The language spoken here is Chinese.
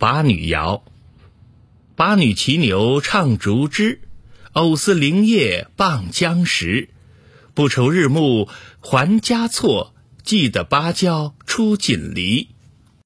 把女摇，把女骑牛唱竹枝，藕丝菱叶傍江石，不愁日暮还家错，记得芭蕉出锦篱。